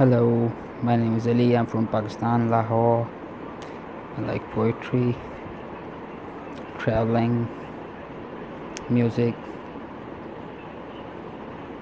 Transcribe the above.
Hello, my name is Ali. I'm from Pakistan, Lahore. I like poetry, traveling, music,